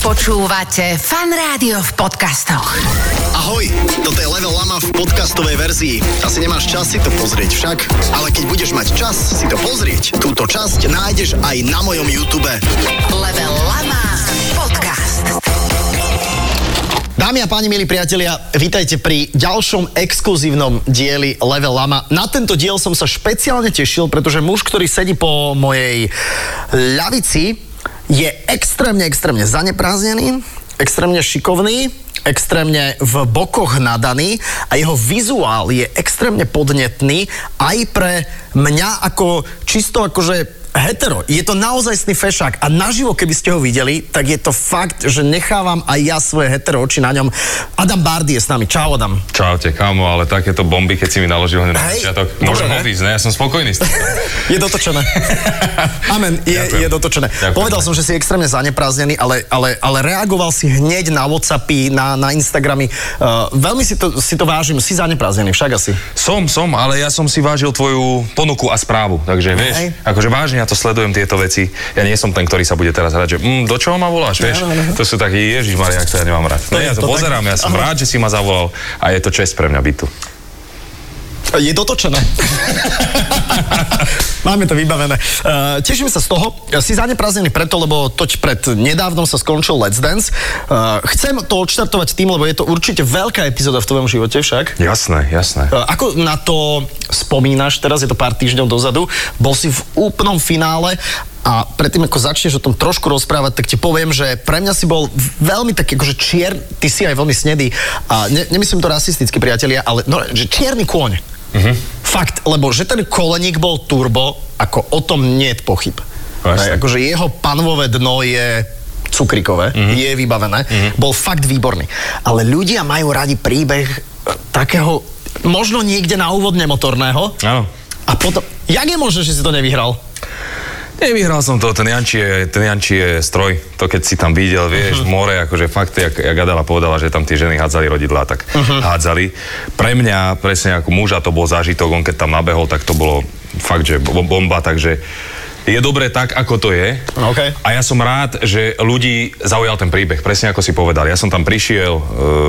Počúvate Fan Rádio v podcastoch. Ahoj, toto je Level Lama v podcastovej verzii. Asi nemáš čas si to pozrieť však, ale keď budeš mať čas si to pozrieť, túto časť nájdeš aj na mojom YouTube. Level Lama Podcast. Dámy a páni, milí priatelia, vítajte pri ďalšom exkluzívnom dieli Level Lama. Na tento diel som sa špeciálne tešil, pretože muž, ktorý sedí po mojej ľavici, je extrémne, extrémne zanepráznený, extrémne šikovný, extrémne v bokoch nadaný a jeho vizuál je extrémne podnetný aj pre mňa ako čisto akože hetero. Je to naozajstný fešák a naživo, keby ste ho videli, tak je to fakt, že nechávam aj ja svoje hetero oči na ňom. Adam Bardy je s nami. Čau, Adam. Čaute, kámo, ale takéto bomby, keď si mi naložil hneď na začiatok, môžem odísť, ne? Ja som spokojný s tým. je dotočené. Amen, je, je dotočené. Ďakujem. Povedal som, že si extrémne zanepráznený, ale, ale, ale reagoval si hneď na Whatsappy, na, na Instagramy. Uh, veľmi si to, si to vážim, si zanepráznený, však asi. Som, som, ale ja som si vážil tvoju ponuku a správu, takže vieš, Hej. akože vážne ja to sledujem tieto veci. Ja nie som ten, ktorý sa bude teraz hrať, že mm, do čoho ma voláš, vieš? No, no, no. To sú takí, Ježiš Maria, ja nemám rád. No, ja to, to pozerám, tak... ja som Aha. rád, že si ma zavolal a je to čest pre mňa byť tu. Je dotočené. Máme to vybavené. Uh, teším sa z toho. Si zaneprázdnený preto, lebo toť pred nedávnom sa skončil Let's Dance. Uh, chcem to odštartovať tým, lebo je to určite veľká epizóda v tvojom živote však. Jasné, jasné. Uh, ako na to spomínaš, teraz je to pár týždňov dozadu, bol si v úplnom finále a predtým, ako začneš o tom trošku rozprávať, tak ti poviem, že pre mňa si bol veľmi taký, akože čier, ty si aj veľmi snedý. A ne, nemyslím to rasisticky, priatelia, ale no, že čierny kôň. Uh-huh. Fakt, lebo že ten koleník bol turbo, ako o tom nie je pochyb. Aj, akože jeho panvové dno je cukrikové, uh-huh. je vybavené, uh-huh. bol fakt výborný. Ale ľudia majú radi príbeh takého, možno niekde na úvod nemotorného. Áno. A potom, jak je možné, že si to nevyhral? Nevyhral som to, ten Janči je, ten Janči je stroj. To keď si tam videl, vieš, uh-huh. more, akože fakt, jak, jak Adela povedala, že tam tie ženy hádzali rodidlá, tak uh-huh. hádzali. Pre mňa, presne ako muža, to bol zážitok, on keď tam nabehol, tak to bolo fakt, že bomba, takže je dobré tak, ako to je. Okay. A ja som rád, že ľudí zaujal ten príbeh, presne ako si povedal. Ja som tam prišiel, e,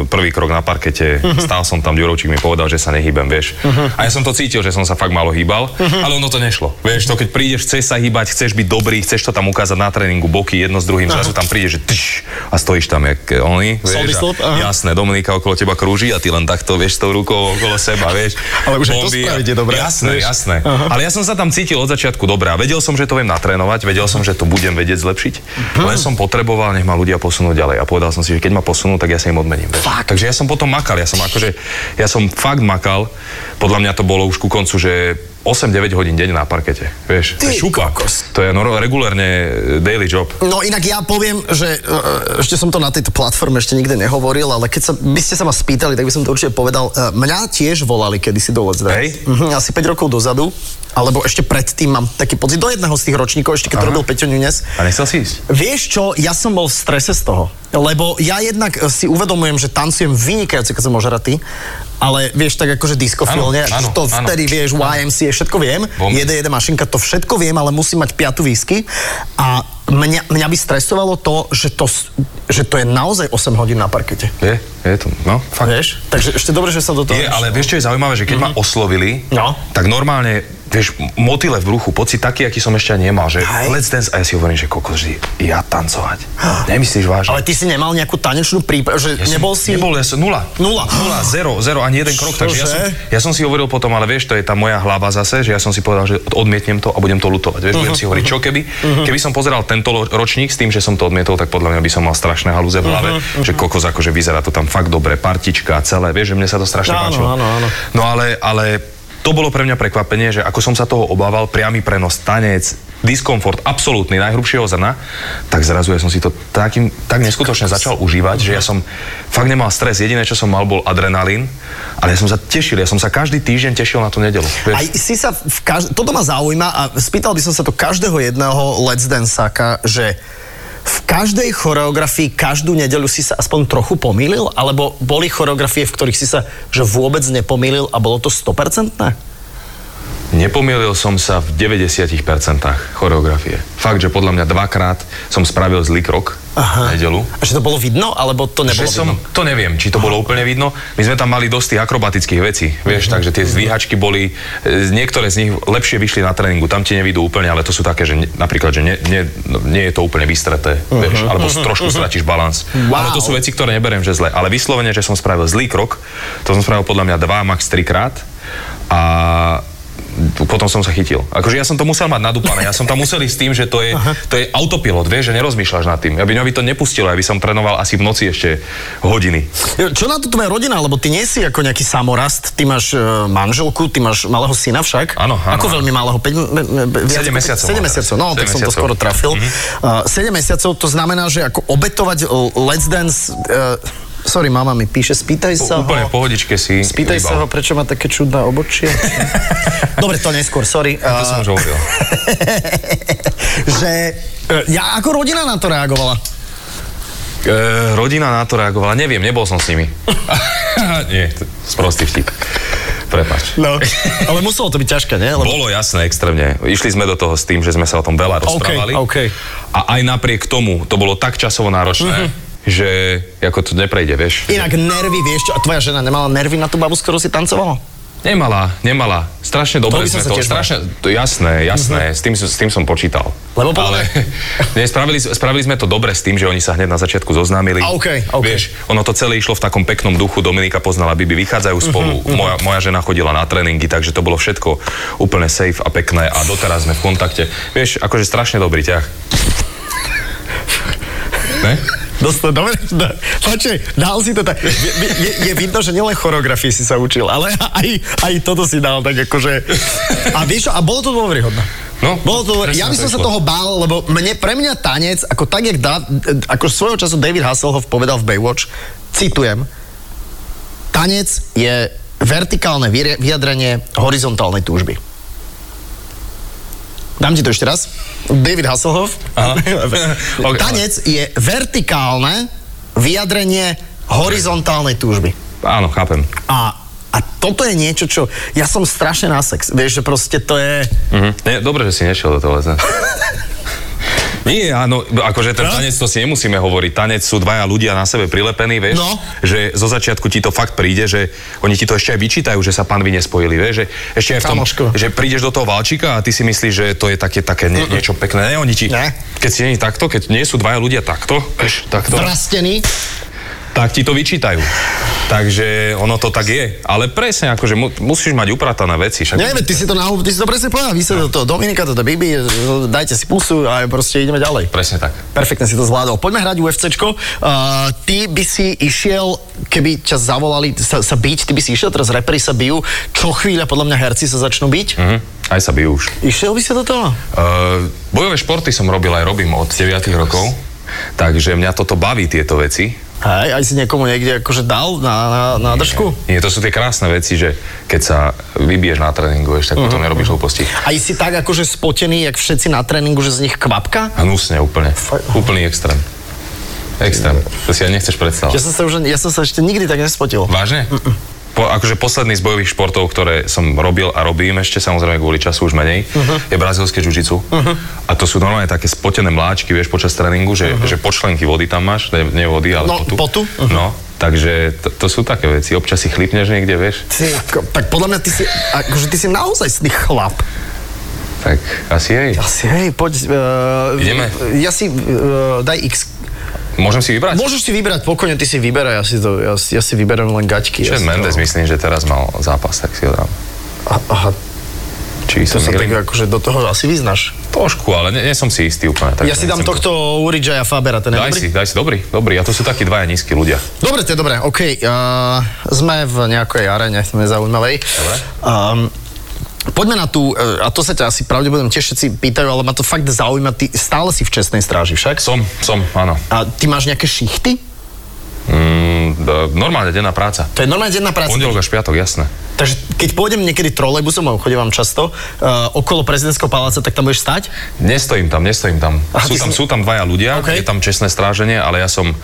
prvý krok na parkete, uh-huh. stál som tam, Ďurovčík mi povedal, že sa nehýbem, vieš. Uh-huh. A ja som to cítil, že som sa fakt malo hýbal, uh-huh. ale ono to nešlo. Vieš, to keď prídeš, chceš sa hýbať, chceš byť dobrý, chceš to tam ukázať na tréningu, boky jedno s druhým, uh-huh. zrazu tam prídeš, že tš, a stojíš tam, jak oni, vieš. A, jasné, Dominika okolo teba krúži a ty len takto, vieš, s tou rukou okolo seba, vieš. Ale už Bomby, aj to spraviť je dobré. Jasné, vieš? jasné. Uh-huh. Ale ja som sa tam cítil od začiatku dobré a vedel som, že to viem natrénovať vedel som, že to budem vedieť zlepšiť, hmm. len som potreboval, nech ma ľudia posunú ďalej a povedal som si, že keď ma posunú, tak ja sa im odmením. Takže ja som potom makal, ja som akože, ja som fakt makal, podľa mňa to bolo už ku koncu, že 8-9 hodín deň na parkete. Vieš, Ty, to je šupa. Kokos. To je no, regulérne e, daily job. No inak ja poviem, že uh, ešte som to na tejto platforme ešte nikde nehovoril, ale keď sa, by ste sa ma spýtali, tak by som to určite povedal. Uh, mňa tiež volali kedysi do Let's Dance. Uh-huh, asi 5 rokov dozadu alebo ešte predtým mám taký pocit, do jedného z tých ročníkov, ešte keď Aha. to robil Peťo Nunes. A nechcel si ísť? Vieš čo, ja som bol v strese z toho. Lebo ja jednak si uvedomujem, že tancujem vynikajúce, keď som ožratý, ale vieš, tak akože diskofilne, to áno. vtedy vieš, YMCA, všetko viem, jede, jede mašinka, to všetko viem, ale musím mať piatu výsky a mňa, mňa by stresovalo to že, to, že to je naozaj 8 hodín na parkete. Je, je to, no, fakt. Vieš, takže ešte dobre, že sa do toho... Je, ale vieš, čo je zaujímavé, že keď mm-hmm. ma oslovili, no. tak normálne vieš, motyle v bruchu, pocit taký, aký som ešte nemal, že Hej. let's dance a ja si hovorím, že kokos, že ja tancovať. Nemyslíš vážne? Ale ty si nemal nejakú tanečnú prípravu, že ja nebol si... Nebol, ja som nula. Nula. Nula, zero, zero, ani jeden krok. Takže ja som, ja som si hovoril potom, ale vieš, to je tá moja hlava zase, že ja som si povedal, že odmietnem to a budem to lutovať. Vieš, uh-huh. budem si hovoriť, čo keby, uh-huh. keby som pozeral tento ročník s tým, že som to odmietol, tak podľa mňa by som mal strašné halúze v hlave, uh-huh. že kokos akože vyzerá to tam fakt dobre, partička, celé, vieš, že mne sa to strašne áno, páčilo. Áno, áno. No ale, ale to bolo pre mňa prekvapenie, že ako som sa toho obával, priamy prenos, tanec, diskomfort, absolútny, najhrubšieho zrna, tak zrazu ja som si to takým, tak neskutočne začal užívať, že ja som fakt nemal stres. Jediné, čo som mal, bol adrenalín, ale ja som sa tešil, ja som sa každý týždeň tešil na tú nedelu. Aj si sa v kaž... Toto ma zaujíma a spýtal by som sa to každého jedného Let's Danceáka, že v každej choreografii každú nedeľu si sa aspoň trochu pomýlil? Alebo boli choreografie, v ktorých si sa že vôbec nepomýlil a bolo to 100%? Nepomýlil som sa v 90% choreografie. Fakt, že podľa mňa dvakrát som spravil zlý krok Aha. nedelu. A že to bolo vidno, alebo to nebolo že som, vidno? To neviem, či to bolo úplne vidno. My sme tam mali dosť tých akrobatických vecí, vieš, Mhm. takže tie zdvíhačky boli, e, niektoré z nich lepšie vyšli na tréningu, tam ti nevidú úplne, ale to sú také, že ne, napríklad, že nie, nie, no, nie je to úplne vystreté, vieš, alebo trošku stratíš balans. Mhm. Wow. Ale to sú veci, ktoré neberiem, že zle. Ale vyslovene, že som spravil zlý krok, to som spravil podľa mňa dva, max trikrát a potom som sa chytil. Akože ja som to musel mať nadúpané, ja som tam musel ísť s tým, že to je, to je autopilot, vieš, že nerozmýšľaš nad tým. Ja by, to nepustilo, ja by som trénoval asi v noci ešte hodiny. Čo na to tvoja rodina? Lebo ty nie si ako nejaký samorast, ty máš uh, manželku, ty máš malého syna však. Áno, áno, Ako áno. veľmi malého? 5, Sedem mesiacov 7 má teraz. mesiacov, no, tak Sedem som to mesiacov. skoro trafil. Mhm. Uh, 7 mesiacov to znamená, že ako obetovať Let's Dance... Uh, sorry, mama mi píše, spýtaj sa Úplne ho. pohodičke si Spýtaj sa ho, vybal. prečo má také čudné obočie. Dobre, to neskôr, sorry. To som už hovoril. že uh, ja ako rodina na to reagovala? E, rodina na to reagovala, neviem, nebol som s nimi. Nie, sprostý vtip. Prepač. No, ale muselo to byť ťažké, nie? Lebo... Bolo jasné, extrémne. Išli sme do toho s tým, že sme sa o tom veľa rozprávali. OK. A aj napriek tomu, to bolo tak časovo náročné, že ako to neprejde, vieš. Inak nervy, vieš čo, a tvoja žena nemala nervy na tú babu, s ktorou si tancovala? Nemala, nemala. Strašne dobre som sme to, strašne, to jasné, jasné, s, tým, s tým som počítal. Lebo Ale nie, spravili, spravili sme to dobre s tým, že oni sa hneď na začiatku zoznámili. A okej, okej. Vieš, ono to celé išlo v takom peknom duchu, Dominika poznala Bibi, vychádzajú spolu, moja, moja žena chodila na tréningy, takže to bolo všetko úplne safe a pekné a doteraz sme v kontakte. Vieš, akože strašne dobrý ťah. Ne? Dosť dobre, da, počkej, dal si to tak, je, je, je vidno, že nielen choreografii si sa učil, ale aj, aj toto si dal tak akože, a vieš a bolo to dôveryhodné. No, Bolo to, ja by to som sa toho bál, lebo mne, pre mňa tanec, ako tak, jak dá, ako svojho času David Hasselhoff povedal v Baywatch, citujem, tanec je vertikálne vyjadrenie horizontálnej túžby. Dám ti to ešte raz. David Hasselhoff. Aha. Ok, Tanec je vertikálne vyjadrenie horizontálnej túžby. Áno, chápem. A, a toto je niečo, čo... Ja som strašne na sex. Vieš, že proste to je... Mhm. Nie, dobre, že si nešiel do toho lesa. Nie, áno, akože ten No? tanec to si nemusíme hovoriť. Tanec sú dvaja ľudia na sebe prilepení, vieš, No. že zo začiatku ti to fakt príde, že oni ti to ešte aj vyčítajú, že sa panvy nespojili, vieš, že ešte aj v tom, Kamoško. že prídeš do toho valčíka a ty si myslíš, že to je také, také nie, niečo pekné. Ne, oni ti, Ne. keď si nie takto, keď nie sú dvaja ľudia takto, vieš, takto, Vrastený. Tak ti to vyčítajú. Takže ono to tak je. Ale presne, akože mu, musíš mať upratané veci. Však Neviem, ty si to, na, ty si to presne povedal. Vy sa do toho Dominika, toto Bibi, dajte si pusu a proste ideme ďalej. Presne tak. Perfektne si to zvládol. Poďme hrať UFCčko. Uh, ty by si išiel, keby ťa zavolali sa, sa byť, ty by si išiel, teraz reperi sa bijú, čo chvíľa podľa mňa herci sa začnú byť. Mhm. Aj sa bijú už. Išiel by si do toho? Uh, bojové športy som robil aj robím od 9 rokov, takže mňa toto baví, tieto veci. Hej, aj si niekomu niekde akože dal na, na, na držku? Nie, to sú tie krásne veci, že keď sa vybiješ na tréningu, ešte, tak potom nerobíš hlúposti. Aj si tak akože spotený, jak všetci na tréningu, že z nich kvapka? Hnusne úplne. Úplný extrém. Extrém. To si aj nechceš Ja predstavať. som sa, už, ja som sa ešte nikdy tak nespotil. Vážne? Po, akože posledný z bojových športov, ktoré som robil a robím ešte, samozrejme kvôli času už menej, je brazilské jiu A to sú normálne také spotené mláčky, vieš, počas tréningu, že, že počlenky vody tam máš, ne, nie vody, ale No, potu. potu. No, takže to, to sú také veci. Občas si chlipneš niekde, vieš. Ty, tak podľa mňa ty si, akože ty si naozaj chlap. Tak asi hej. Asi, hej, poď. Uh, Ideme? Ja si, uh, daj X. Môžem si vybrať? Môžeš si vybrať, pokojne ty si vyberaj, ja si, to, ja, si- ja si vyberám len gaťky. ja Chad si Mendes, to, myslím, že teraz mal zápas, tak si ho dám. A- Aha, Či to sa tak akože do toho asi vyznaš. Trošku, ale nie, nie som si istý úplne. Tak Ja si dám tohto Urijaja Fabera, ten je Daj dobrý? si, daj si, dobrý, dobrý. A to sú takí dvaja nízki ľudia. Dobre, to je dobré, OK. Uh, sme v nejakej arene nezaujímavej. Dobre. Um, poďme na tú, uh, a to sa ťa asi pravdepodobne tiež všetci pýtajú, ale ma to fakt zaujíma, ty stále si v čestnej stráži však? Som, som, áno. A ty máš nejaké šichty? Mm, normálne denná práca. To je normálne denná práca. Pondelok až piatok, jasné. Takže keď pôjdem niekedy trolejbusom, a chodím vám často, uh, okolo prezidentského paláca, tak tam budeš stať? Nestojím tam, nestojím tam. Aha, sú, tam si- sú tam dvaja ľudia, OK. je tam čestné stráženie, ale ja som e,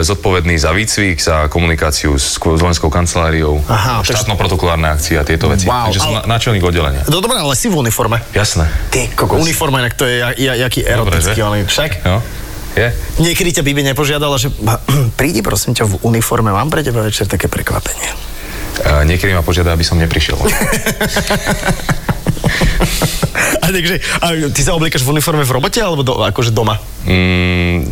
zodpovedný za výcvik, za komunikáciu s k- s vojenskou kanceláriou, Aha, štátno-protokolárne akcie a tieto veci. Wow, Takže som ale- na, náčelník oddelenia. No dobré, ale si v uniforme. Jasné. Ty, koko, uniforma, inak to je ja, ja, jaký Dobre, erotický, že? ale však? Jo? Je. Niekedy ťa Bibi nepožiadala, že "Ba, prídi prosím ťa v uniforme, mám pre teba večer také prekvapenie. Uh, niekedy ma požiada, aby som neprišiel. A, takže, a ty sa obliekaš v uniforme v robote alebo do, akože doma? Mm,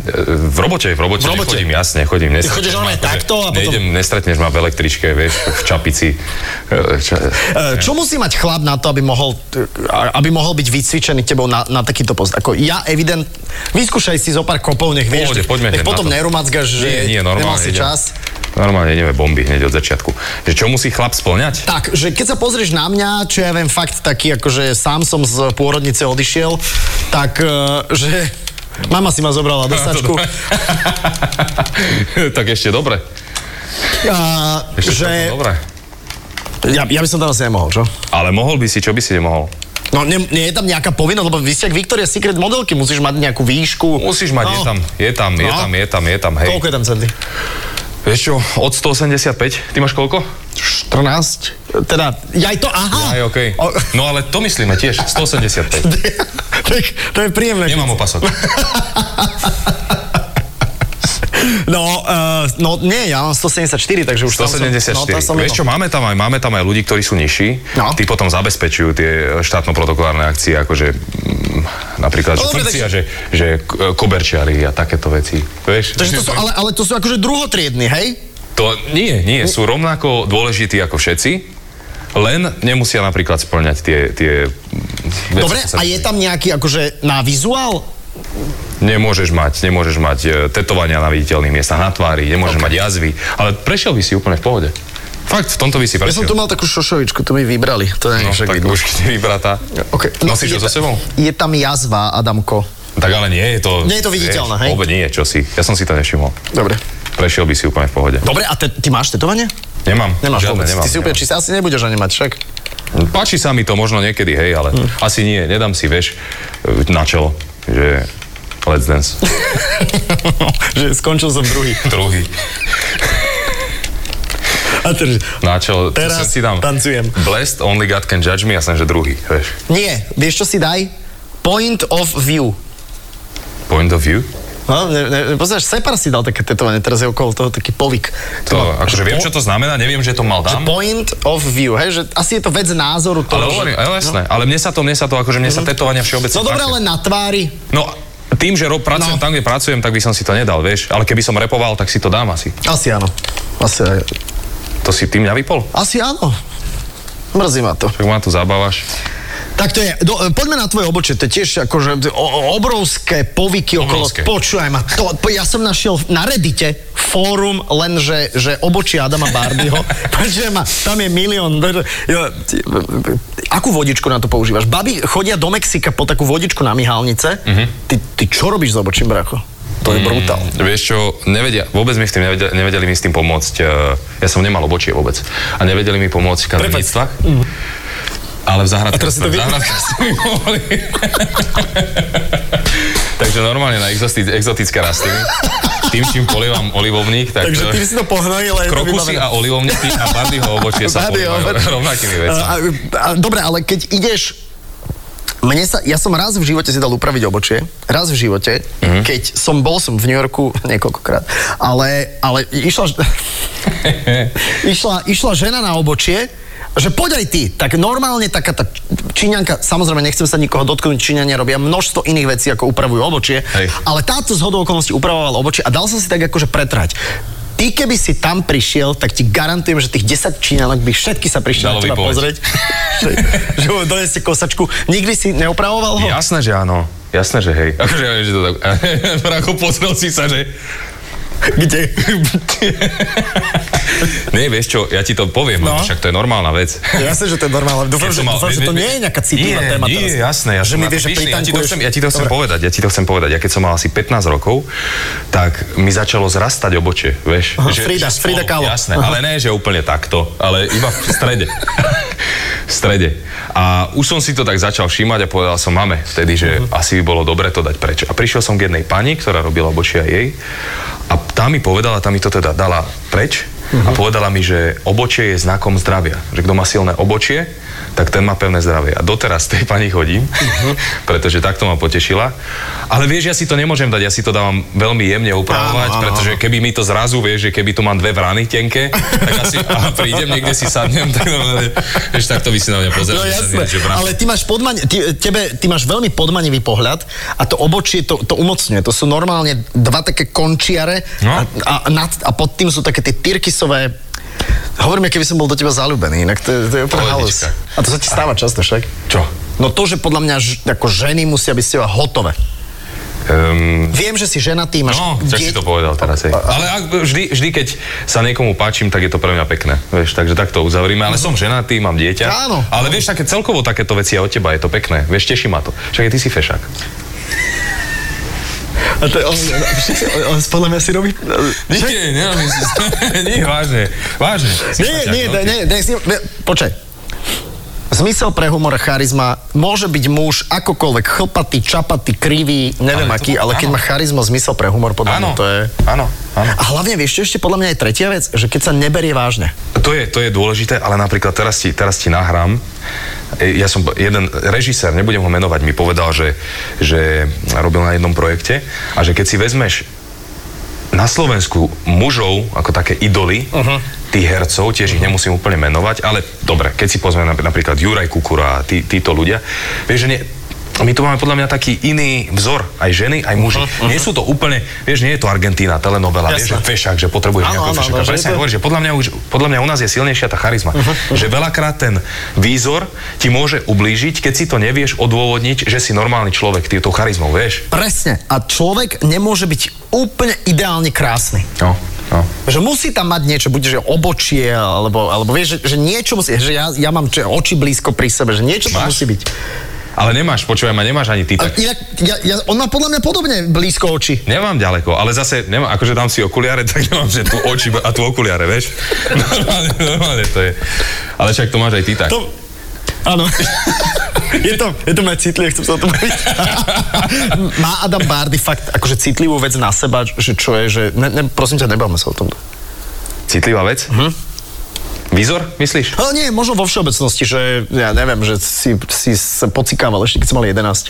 v robote, v robote, V robote. chodím, jasne, chodím. Nestretneš chodíš normálne akože- takto a potom- Nejdem, nestretneš ma v električke, vieš, v čapici. E, Ča, E, Čo musí mať chlap na to, aby mohol, t- aby mohol byť vycvičený tebou na, na takýto post? Ako ja evident... Vyskúšaj si zo pár kopov, nech vieš. Pohode, poďme nech potom to. nerumacgaš, že nie, nie, nemal normálne. si idem. čas. Normálne ideme bomby hneď od začiatku. Že čo musí chlap splňať? Tak, že keď sa pozrieš na mňa, čo ja viem, fakt taký, akože sám som z pôrodnice odišiel, tak, e, že mama si ma zobrala do sačku. tak ešte dobre. A, Ešte že dobre. ja, ja by som tam asi nemohol, čo? Ale mohol by si, čo by si nemohol? No nie, nie je tam nejaká povinnosť, lebo vy ste jak Victoria's Secret modelky, musíš mať nejakú výšku. Musíš mať, je No. tam, je tam, je No. tam, je tam, je tam, hej. Koľko je tam centy? Vieš čo, od 185, ty máš koľko? 14? Teda, ja aj to, aha! Aj, okej. O, No ale to myslíme tiež, 185. tak, to je príjemné. Nemám opasok. No, uh, no nie, ja mám 174, takže už tam som- 174. No, tam som Vieš čo, máme tam, aj, máme tam aj ľudí, ktorí sú nižší. No. Tí potom zabezpečujú tie štátno-protokolárne akcie, akože napríklad, že dobre, funkcia, že, že k- koberčiari a takéto veci. Vieš? Takže to sú, ale, ale to sú akože druhotriedny, hej? To nie, nie, sú rovnako dôležití ako všetci, len nemusia napríklad splňať tie, tie veci, Dobre, a je tam nejaký akože na vizuál? Nemôžeš mať, nemôžeš mať e, tetovania na viditeľných miestach, na tvári, nemôžeš okay. mať jazvy, ale prešiel by si úplne v pohode. Fakt, v tomto by si Ja som tu mal takú šošovičku, to mi vybrali. To je No, však tak vidno. už keď vybratá. Okay. Nosíš je ho so sebou? Je tam jazva, Adamko. Tak ale nie je to... Nie je to viditeľné, hej? Vôbec nie, čo si. Ja som si to nevšimol. Dobre. Prešiel by si úplne v pohode. Dobre, a te, ty máš tetovanie? Nemám. Nemáš žiadne, vôbec. nemám. ty si úplne, či sa asi nebudeš ani mať, však? Páči sa mi to možno niekedy, hej, ale Hm. asi nie. Nedám si, vieš, na čelo, že let's dance. že skončil som druhý. Druhý. A teraz, Na čelo. to Teraz sem si dám. tancujem. Blessed, only God can judge me, ja som, že druhý, vieš. nie, vieš čo si daj? Point of view. Point of view. No, ne, ne, pozrieš, Separ si dal také tetovanie, teraz je okolo toho taký povyk. To, má- akože že viem, po- čo to znamená, neviem, že to mal že dám. point of view, hej, že asi je to vec názoru toho, Ale hovorím, ale jasné, ale mne sa to, mne sa to, akože mne sa tetovania všeobecne No dobre, páčia. ale na tvári. No, tým, že ro- pracujem No. tam, kde pracujem, tak by som si to nedal, vieš. Ale keby som repoval, tak si to dám asi. Asi áno. Asi, aj- To si ty mňa vypol? asi áno. Mrzí ma to. Tak ma tu zabávaš. Tak to je, do, e, poďme na tvoje obočie, to je tiež akože o, obrovské povyky okolo, Obrovské. počúvaj ma, to, ja som našiel na Reddite fórum len, že, že obočie Adama Bardyho, počúvaj ma, tam je milión, akú vodičku na to používaš? Babi chodia do Mexika po takú vodičku na myhalnice, Mhm. ty, ty čo robíš s obočím, bracho? To je brutál. Vieš čo, nevedia, vôbec mi v tým nevedeli, nevedeli mi s tým pomôcť. eh, Ja som nemal obočie vôbec. A nevedeli mi pomôcť v kaderníctvách. Ale v záhradkách, teraz si to v vy- záhradkách sme mi pomohli. Takže normálne na exotic, exotické rastliny. Tým, čím polievam olivovník, tak... Takže ty si to pohnojil, Krokusy a olivovníky a bardyho obočie sa polievajú rovnakými A, vecami. a, a, dobre, ale keď ideš mne sa, ja som raz v živote si dal upraviť obočie, raz v živote, Mhm. keď som, bol som v New Yorku niekoľkokrát, ale, ale išla, išla, išla žena na obočie, že poď aj ty, tak normálne taká tá Číňanka, samozrejme nechcem sa nikoho dotknúť, Číňania robia množstvo iných vecí, ako upravujú obočie, Hej. ale táto z hodou okolností upravoval obočie a dal som si tak akože pretrať. Ty keby si tam prišiel, tak ti garantujem, že tých 10 Číňanok by všetky sa prišli Dalo na teba pozrieť. že, že mu doneste kosačku. Nikdy si neupravoval ho? Jasné, že áno. Jasné, že hej. Akože ja viem, že to tak... Bracho, pozrel si sa, že... Kde? Nie, vieš čo, ja ti to poviem, No. však to je normálna vec. Jasné, že to je normálne. Dúfam, Keď že, mal- dúfam, že to nie je nejaká citlivá nie, téma nie, teraz. jasné, ja že mi vieš, že ja ti to chcem, ja ti to chcem Dobre. povedať, ja ti to chcem povedať. Ja keď som mal asi 15 rokov, tak mi začalo zrastať obočie, vieš. Aha, Frida, spolu, Frida Kahlo. Jasné, Aha. ale ne, že úplne takto, ale iba v strede. v strede. A už som si to tak začal všímať a povedal som mame vtedy, že Mhm. asi by bolo dobre to dať preč. A prišiel som k jednej pani, ktorá robila obočia jej a tá mi povedala, tá mi to teda dala preč a povedala mi, že obočie je znakom zdravia. Že kto má silné obočie, tak ten má pevné zdravie. A doteraz tej pani chodím, pretože takto ma potešila. Ale vieš, ja si to nemôžem dať, ja si to dávam veľmi jemne upravovať, Áno, áno, pretože keby mi to zrazu, vieš, že keby tu mám dve vrany tenké, tak asi a prídem niekde si sadnem, tak vieš, takto by si na mňa pozeral. No jasné, že ale ty máš, podmani- ty, tebe, ty máš veľmi podmanivý pohľad a to obočie to, to umocňuje. To sú normálne dva také končiare No. a, a, nad, a pod tým sú také tie tyrkysové Hovorím, keby som bol do teba zalúbený, inak to, je- to je úplne halus. A to sa ti stáva často však? Čo? No to, že podľa mňa ako ženy musia byť z teba hotové. Um, Viem, že si ženatý, máš... No, tak si dieť- to povedal teraz. Hej. Ale ak, vždy, vždy, keď sa niekomu páčim, tak je to pre mňa pekné. Vieš, takže tak to uzavrime. Ale som ženatý, mám dieťa. Áno. Ale vieš, také celkovo takéto veci aj od teba je to pekné. Vieš, teší ma to. Však ty si fešák. A to, on, on, on, podľa mňa si robí... Nie, nie, nie, vážne. Vážne. Si Nie, nie, no, nie, nie, nie, nie, počkaj. Zmysel pre humor a charizma môže byť muž akokoľvek chlpatý, čapatý, krivý, neviem Ale to- aký, ale keď áno. má charizma, zmysel pre humor, podľa Áno, mňa to je... áno, áno. A hlavne, vieš, ešte podľa mňa je tretia vec, že keď sa neberie vážne. To je, to je dôležité, ale napríklad teraz ti, teraz ti nahrám. E, Ja som jeden režisér, nebudem ho menovať, mi povedal, že, že robil na jednom projekte a že keď si vezmeš na Slovensku mužov ako také idoly, uh-huh. tých hercov, tiež ich nemusím úplne menovať, ale dobre, keď si pozrieme napr- napríklad Juraj Kukura a tí, títo ľudia, vieš, že nie, my tu máme podľa mňa taký iný vzor, aj ženy, aj muži. Uh-huh. Nie sú to úplne, vieš, nie je to Argentína, telenovela, vieš, že fešák, že potrebuješ Áno, nejakého áno, fešáka. áno, že Presne to- hovoríš, že podľa mňa, už, podľa mňa u nás je silnejšia tá charizma. Uh-huh. Že veľakrát ten výzor ti môže ublížiť, keď si to nevieš odôvodniť, že si normálny človek, ty tou charizmou, vieš? Presne. A človek nemôže byť úplne ideálne krásny. No, no. Že musí tam mať niečo, buď že obočie, alebo, alebo vieš, že, že niečo musí, že ja, ja mám oči blízko pri sebe, že niečo tam Máš? musí byť. Ale nemáš, počúvaj ma, nemáš ani ty tak. inak, ja, ja, on má podľa mňa podobne blízko oči. Nemám ďaleko, ale zase, nemám, akože dám si okuliare, tak nemám, že tu oči a tu okuliare, vieš? Normálne, normálne to je. Ale však to máš aj ty tak. To, áno. je to, je to moje citlivé, chcem sa o tom baviť. Má Adam Bardy fakt akože citlivú vec na seba, že čo je, že... Ne, ne, prosím ťa, nebavme sa o tomto. Citlivá vec? Mhm. Výzor, myslíš? Ale nie, možno vo všeobecnosti, že ja neviem, že si, si sa pocikával ešte, keď si mal 11.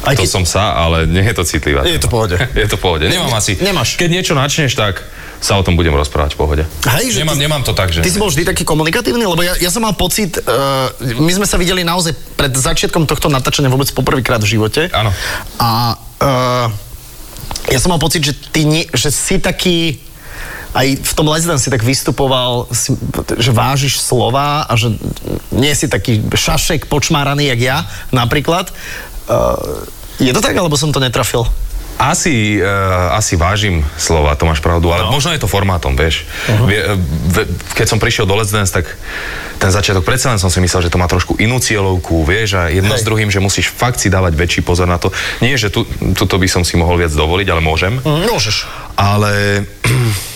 Aj To keď, som sa, ale nie je to citlivá. Je to pohode. Je to pohode. Nemám asi. Nemáš. Keď niečo načneš, tak sa o tom budem rozprávať v pohode. Hej, že nemám, ty- nemám to tak, že... Ty si bol vždy taký komunikatívny, lebo ja, ja som mal pocit, uh, my sme sa videli naozaj pred začiatkom tohto natáčania vôbec poprvýkrát v živote. Áno. A uh, ja som mal pocit, že ty nie, že si taký aj v tom Let's Dance si tak vystupoval, si, že vážiš slova a že nie si taký šašek počmáraný, jak ja napríklad. Uh, je to tak, alebo som to netrafil? Asi, uh, asi vážim slova, to máš pravdu, ale no. možno je to formátom, vieš. Uh-huh. Uh, ve, keď som prišiel do Let's Dance, tak ten začiatok predsa len som si myslel, že to má trošku inú cieľovku, vieš, a jedno Hej. s druhým, že musíš fakt si dávať väčší pozor na to. Nie, že tu, tuto by som si mohol viac dovoliť, ale môžem. Môžeš. Ale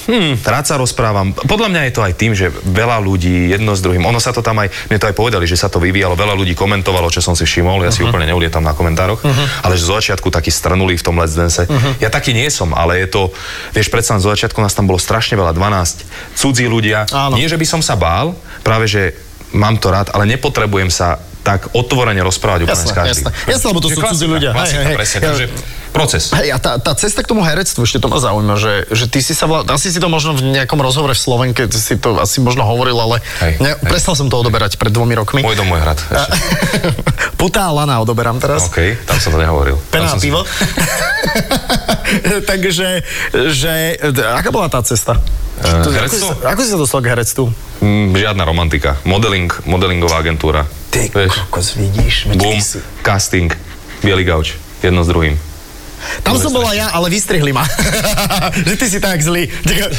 hm, rád sa rozprávam. Podľa mňa je to aj tým, že veľa ľudí jedno s druhým, ono sa to tam aj, mne to aj povedali, že sa to vyvíjalo, veľa ľudí komentovalo, čo som si všimol, ja si Mhm. úplne neulietam na komentároch, ale že zo začiatku taký strnulý v tom Let's Dance. Mhm. Ja taký nie som, ale je to, vieš, predsa zo začiatku nás tam bolo strašne veľa, 12 cudzí ľudia. Áno. Nie, že by som sa bál, práve že mám to rád, ale nepotrebujem sa tak otvorene rozprávať úplne Jasné, s každým. jasné. Jasné, lebo to sú cudzí ľudia. Hej, Klasika, hej, hej. presne, Ja- takže proces. Hej, a tá, tá cesta k tomu herectvu, ešte to ma zaujíma, že, že ty si sa, vla, asi si to možno v nejakom rozhovore v Slovenke, si to asi možno hovoril, ale Hej, ne, hej. prestal som to odoberať pred dvomi rokmi. Môj dom, môj hrad. Ešte. Putá a lana odoberám teraz. OK, tam som to nehovoril. A Tam som si- pivo. Takže, že, aká bola tá cesta? To- ako, si, ako si sa dostal k herectvu? Mm, žiadna romantika. Modeling, modelingová agentúra. Ty kokos, vidíš? boom, si- casting, biely gauč, jedno s druhým. Tam som bola ja, ale vystrihli ma. že ty si tak zlý.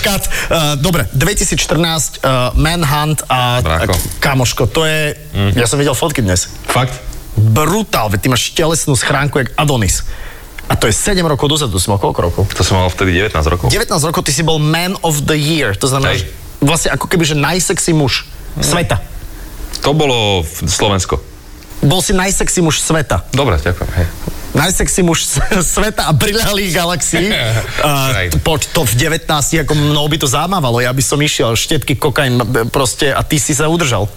Kat. Uh, dobre, 2014, uh, Manhunt a, a kamoško, to je... Mm. Ja som videl fotky dnes. Fakt? Brutál, veď ty máš telesnú schránku jak Adonis. A to je 7 rokov dozadu, si mal koľko rokov? To som mal vtedy 19 rokov. 19 rokov ty si bol man of the year, to znamená, Hej. vlastne ako keby, že najsexy muž sveta. To bolo v Slovensko. Bol si najsexy muž sveta. Dobre, ďakujem. Hej. Najsexy muž sveta a briľalých galaxií. Uh, po, to v 19 ako mnou by to zamávalo, ja by som išiel štetky, kokain proste a ty si sa udržal.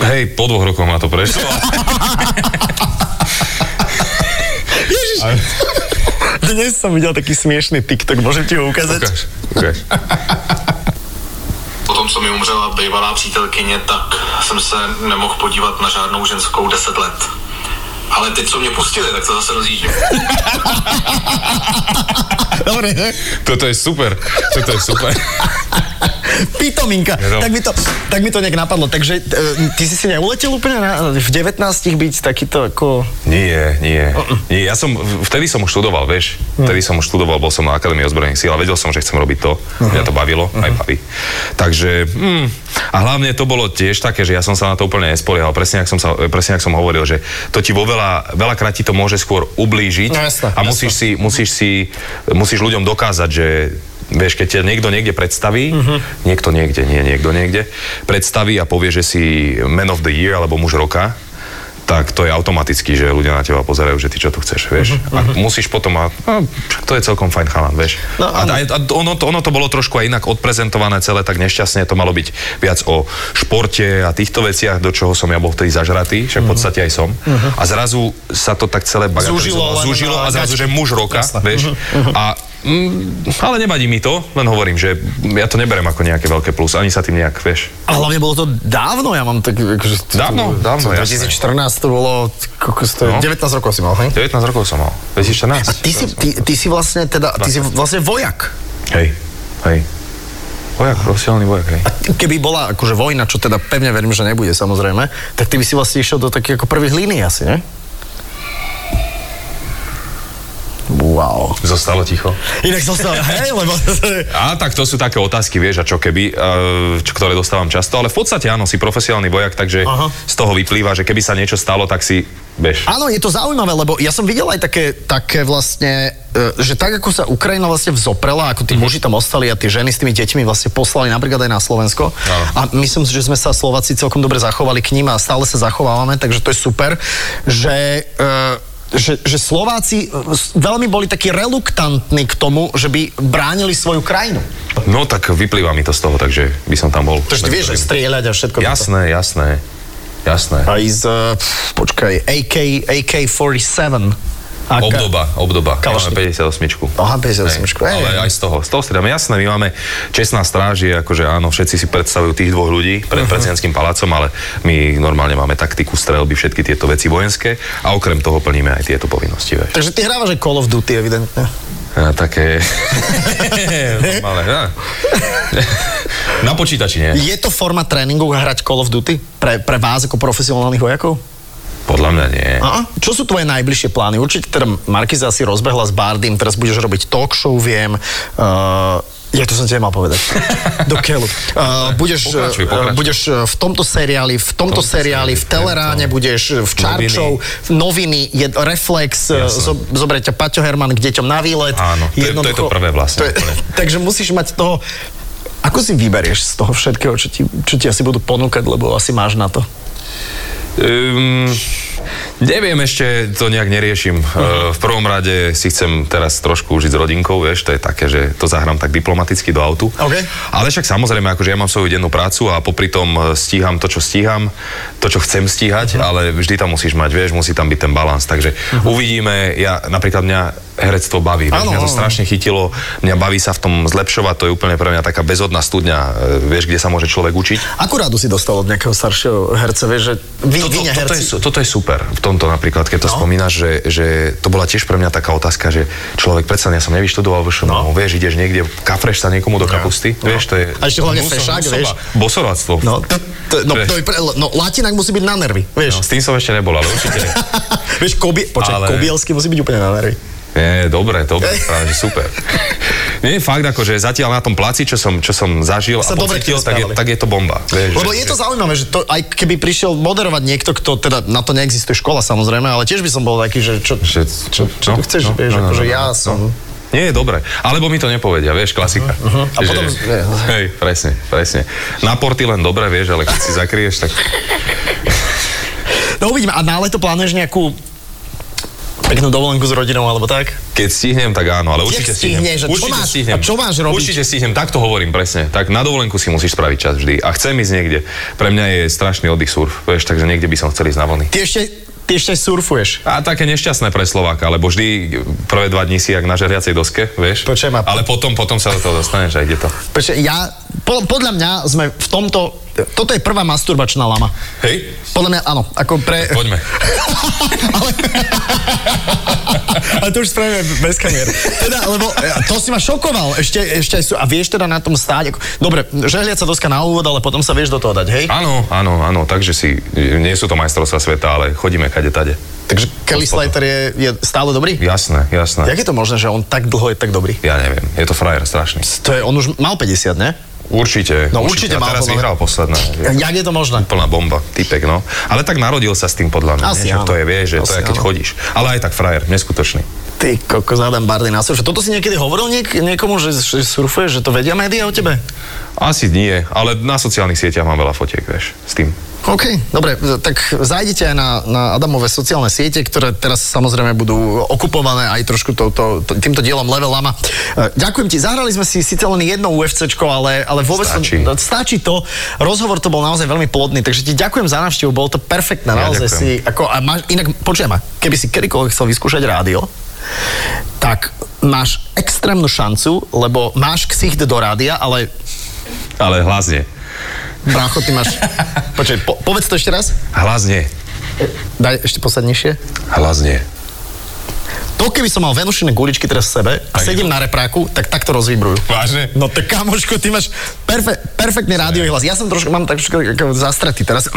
Hej, po dvoch rokoch ma to prešlo. Ježiš. Dnes som videl taký smiešný TikTok, môžem ti ho ukázať? Ukáž, ukáž. Potom, co mi umřela bývalá přítelkyně, tak jsem se nemohl podívat na žádnou ženskou 10 let. Ale teď, co mě pustili, tak to zase rozjíždím. Dobre? Toto je super, toto je super. Pitominka. Tak mi, to, tak mi to nejak napadlo. Takže e, ty si si neuletel úplne na, v 19 byť takýto ako... Nie, nie, nie. Ja som, vtedy som už študoval, vieš. Vtedy som už študoval, bol som na Akadémii ozbrojených síl a vedel som, že chcem robiť to. Mňa to bavilo, aj baví. Takže, hm, a hlavne to bolo tiež také, že ja som sa na to úplne nespoliehal. Presne, ak som, sa, presne, ak som hovoril, že to ti vo veľa, veľakrát ti to môže skôr ublížiť No jasné, a musíš si, musíš si, musíš ľuďom dokázať, že Vieš, keď ťa niekto niekde predstaví, uh-huh. niekto niekde, nie niekto niekde, predstaví a povie, že si man of the year alebo muž roka, tak to je automaticky, že ľudia na teba pozerajú, že ty čo tu chceš, vieš. Uh-huh. A musíš potom, a, a však to je celkom fajn chalan, vieš. No, a, a, a ono, to, ono to bolo trošku aj inak odprezentované celé, tak nešťastne to malo byť viac o športe a týchto veciach, do čoho som ja bol vtedy zažratý, však v podstate aj som. Uh-huh. A zrazu sa to tak celé Zúžilo bagatelizovalo. Zúžilo na a zrazu, gačky. že muž roka, Jasné. vieš. A Mm, ale nevadí mi to, len hovorím, že ja to neberem ako nejaké veľké plus, ani sa tým nejak, vieš. A hlavne bolo to dávno, ja mám tak... Akože, Dávno, to, dávno, to, jasné. 2014 to bolo... Kokos, to No. 19 rokov si mal, hej? 19 rokov som mal, 2014. A ty si, ty, ty si vlastne teda, ty si vlastne vojak. Hej, hej. Vojak, profesionálny vojak, hej. A keby bola akože vojna, čo teda pevne verím, že nebude samozrejme, tak ty by si vlastne išiel do takých ako prvých línií asi, ne? Wow. Zostalo ticho. Inak sa, hej, lebo... A tak to sú také otázky, vieš, a čo keby, čo, ktoré dostávam často, ale v podstate áno, si profesionálny vojak, takže Aha. z toho vyplýva, že keby sa niečo stalo, tak si, vieš, Áno, je to zaujímavé, lebo ja som videl aj také, také vlastne, e, že tak ako sa Ukrajina vlastne vzoprela, ako tí muži tam ostali a tie ženy s tými deťmi vlastne poslali napríklad aj na Slovensko. Áno. A myslím že sme sa Slováci celkom dobre zachovali k ním a stále sa zachovávame, takže to je super, že... e, že, že Slováci e, veľmi boli takí reluktantní k tomu, že by bránili svoju krajinu. no tak vyplýva mi to z toho, takže by som tam bol. Takže ty vieš aj strieľať a všetko. Jasné, jasné, jasné. Aj z, e, pf, počkaj, AK, AK-47. AK. Obdoba, obdoba. My Kalašník. máme 58. Aha, 58. Hej, Hej. ale aj z toho. Z toho si dáme jasné, my máme čestná stráž, je akože áno, všetci si predstavujú tých dvoch ľudí pred prezidentským palácom, ale my normálne máme taktiku, strelby, všetky tieto veci vojenské a okrem toho plníme aj tieto povinnosti. Vieš. Takže ty hrávaš aj Call of Duty, evidentne. A, také... Normálne, á. Na počítači nie. Je to forma tréningu hrať Call of Duty? Pre, pre vás ako profesionálnych vojakov? Podľa mňa nie. Aha. Čo sú tvoje najbližšie plány? Určite teda Markiza asi rozbehla s Bardym, teraz budeš robiť talk show, viem. Uh, ja to som ti nemal povedať. Do keľu. Uh, budeš, Pokračuj, uh, pokračuj. budeš v tomto seriáli, v tomto tomto seriáli, v Teleráne, tomto. budeš v Čarčov, v noviny, je Reflex, uh, zo, zoberie ťa Paťo Herman k deťom na výlet. Áno, to je- to je to prvé vlastne, To je, takže musíš mať toho... Ako si vyberieš z toho všetkého, čo ti, čo ti asi budú ponúkať, lebo asi máš na to? Um, neviem, ešte to nejak neriešim. Uh, v prvom rade si chcem teraz trošku užiť s rodinkou, vieš, to je také, že to zahrám tak diplomaticky do autu. OK. Ale však samozrejme, akože ja mám svoju dennú prácu a popri tom e, stíham to, čo stíham, to, čo chcem stíhať, ale vždy tam musíš mať, vieš, musí tam byť ten balans. Takže uvidíme, ja napríklad mňa herectvo baví, Áno, mňa to strašne chytilo, mňa baví sa v tom zlepšovať, to je úplne pre mňa taká bezodná studňa, e, vieš, kde sa môže človek učiť. Akú radu si dostal od nejakého staršieho herca, vieš, že vy, Toto, vy toto, je, herci... su- toto je super v tomto napríklad, keď to No. spomínaš, že, že to bola tiež pre mňa taká otázka, že človek predsa ja som nevyštudoval VŠMU, no. vieš, ideš niekde, kafreš sa niekomu do kapusty, no. vieš, to je... A ešte hlavne fešák, vieš. Bosoráctvo. No, to, to, no, to je pre, no, latinák musí byť na nervy, No, vieš. s tým som ešte nebol, ale určite. vieš, kobie, počkaj, Ale- kobielsky musí byť úplne na nervy. Nie, dobre, dobre, práve, že super. Nie, fakt, akože zatiaľ na tom placi, čo som, čo som zažil Sa a dobre pocítil, tak je, tak je to bomba. Vieš, Lebo že- je to zaujímavé, že to, aj keby prišiel moderovať niekto, kto teda na to neexistuje škola samozrejme, ale tiež by som bol taký, že čo, Že, čo, čo tu chceš, vieš, akože ja som... Nie, je dobre. Alebo mi to nepovedia, vieš, klasika. Uh-huh, A potom- Hej, presne, presne. Na porty len dobre, vieš, ale keď si zakrieš, tak... No uvidíme, a na leto plánuješ nejakú Peknú dovolenku s rodinou alebo tak? Keď stihnem, tak áno, ale určite stihneš? Stihnem. čo Určite máš- stihnem. a čo máš robiť? Určite stihnem, tak to hovorím presne. Tak na dovolenku si musíš spraviť čas vždy. A chcem ísť niekde. Pre mňa je strašný oddych surf, vieš, takže niekde by som chcel ísť na vlny. Ty ešte, ty ešte surfuješ. A také nešťastné pre Slováka, lebo vždy prvé dva dní si jak na žeriacej doske, vieš? Počkaj ma- Ale potom, potom sa do toho dostaneš a ide to. Počkaj, ja, po, podľa mňa sme v tomto, toto je prvá masturbačná lama. Hej? Podľa mňa áno, ako pre... Poďme. ale, ale to už spravíme bez kamier. Teda, lebo to si ma šokoval. Ešte, ešte aj sú, a vieš teda na tom stáť. Ako, dobre, žehliaca doska na úvod, ale potom sa vieš do toho dať, hej? Áno, áno, áno, takže si, nie sú to majstrovstvá sveta, ale chodíme kade tade. Takže Kelly Slater je, je stále dobrý? Jasné, jasné. Jak je to možné, že on tak dlho je tak dobrý? Ja neviem, je to frajer strašný. To je, on už mal 50, ne? Určite. No, určite A mal teraz mňa. vyhral posledné. Jak je to možné? Plná bomba, typek, no. Ale tak narodil sa s tým podľa mňa, Asi nie? to je, vieš, že to Asi je, keď áno. chodíš. Ale aj tak frajer, neskutočný. Ty kokos Adam Bardy na surfe. Toto si niekedy hovoril niek- niekomu, že, že surfuješ, že to vedia médiá o tebe? Asi nie, ale na sociálnych sieťach mám veľa fotiek, vieš, s tým. OK, dobre, tak zajdete aj na, na Adamové sociálne siete, ktoré teraz samozrejme budú okupované aj trošku to, to, to, týmto dielom Level Lama. E, Ďakujem ti, zahrali sme si síce len jedno UFCčko, ale, ale vôbec Stačí. To, stačí to. Rozhovor to bol naozaj veľmi plodný, takže ti ďakujem za návštevu, bolo to perfektné. Ja naozaj ďakujem. si, ako, a máš, inak, počujem keby si kedykoľvek chcel vyskúšať rádio, tak máš extrémnu šancu, lebo máš ksicht do rádia, ale Ale hlas nie. brácho, ty máš... Počkaj, po, povedz to ešte raz. Hlas nie. Daj ešte poslednejšie. Hlas nie. To, keby som mal venušené guličky teraz v sebe a Aj. sedím na repráku, tak takto rozvibrujú. Vážne? No tak kamoško, ty máš perfe- perfektný rádiový hlas. Ja som trošku, mám tak trošku zastretý teraz.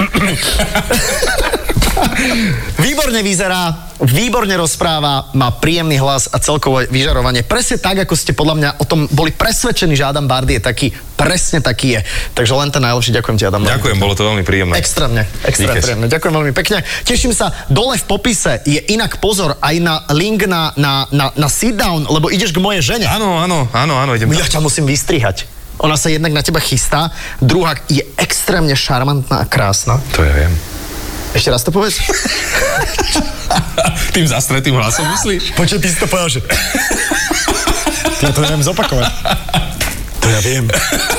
Výborne vyzerá, výborne rozpráva, má príjemný hlas a celkové vyžarovanie. Presne tak, ako ste podľa mňa o tom boli presvedčení, že Adam Bardy je taký, presne taký je. Takže len ten najlepší, ďakujem ti Adam. Bardy. Ďakujem, bolo to veľmi príjemné. Extrémne, extrémne Díkes. príjemne. Ďakujem veľmi pekne. Teším sa. Dole v popise je inak pozor aj na link na, na, na, na sit down, lebo ideš k mojej žene. Áno, áno, áno, áno, idem Ja ťa musím vystrihať. Ona sa jednak na teba chystá, druhá je extrémne šarmantná a krásna. To ja viem. Ešte raz to povedz. Tým zastretým hlasom myslíš? Počuť, ty si to povedal, že... Ja to neviem zopakovať. To ja viem.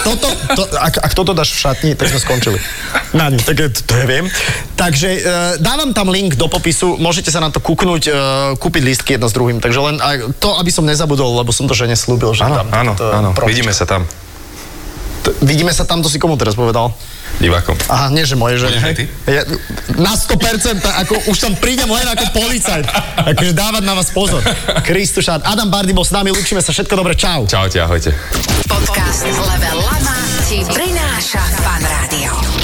Toto, to, ak, ak toto dáš v šatni, tak sme skončili. Na ňu, tak to, to ja viem. Takže e, dávam tam link do popisu, môžete sa na to kúknúť, e, kúpiť lístky jedno s druhým. Takže len aj to, aby som nezabudol, lebo som to žene slúbil, že Áno, tam áno, áno. Vidíme sa tam. Vidíme sa tam, to si komu teraz povedal? Divákom. Aha, nie, že moje žene. Hej? ty? Ja, na 100%, ako už tam prídem len ako policajt. Akože dávať na vás pozor. Kristušát, Adam Bardy bol s nami, lúčime sa, všetko dobre, čau. Čaute, ahojte. Podcast Level Lama ti prináša Fan Rádio.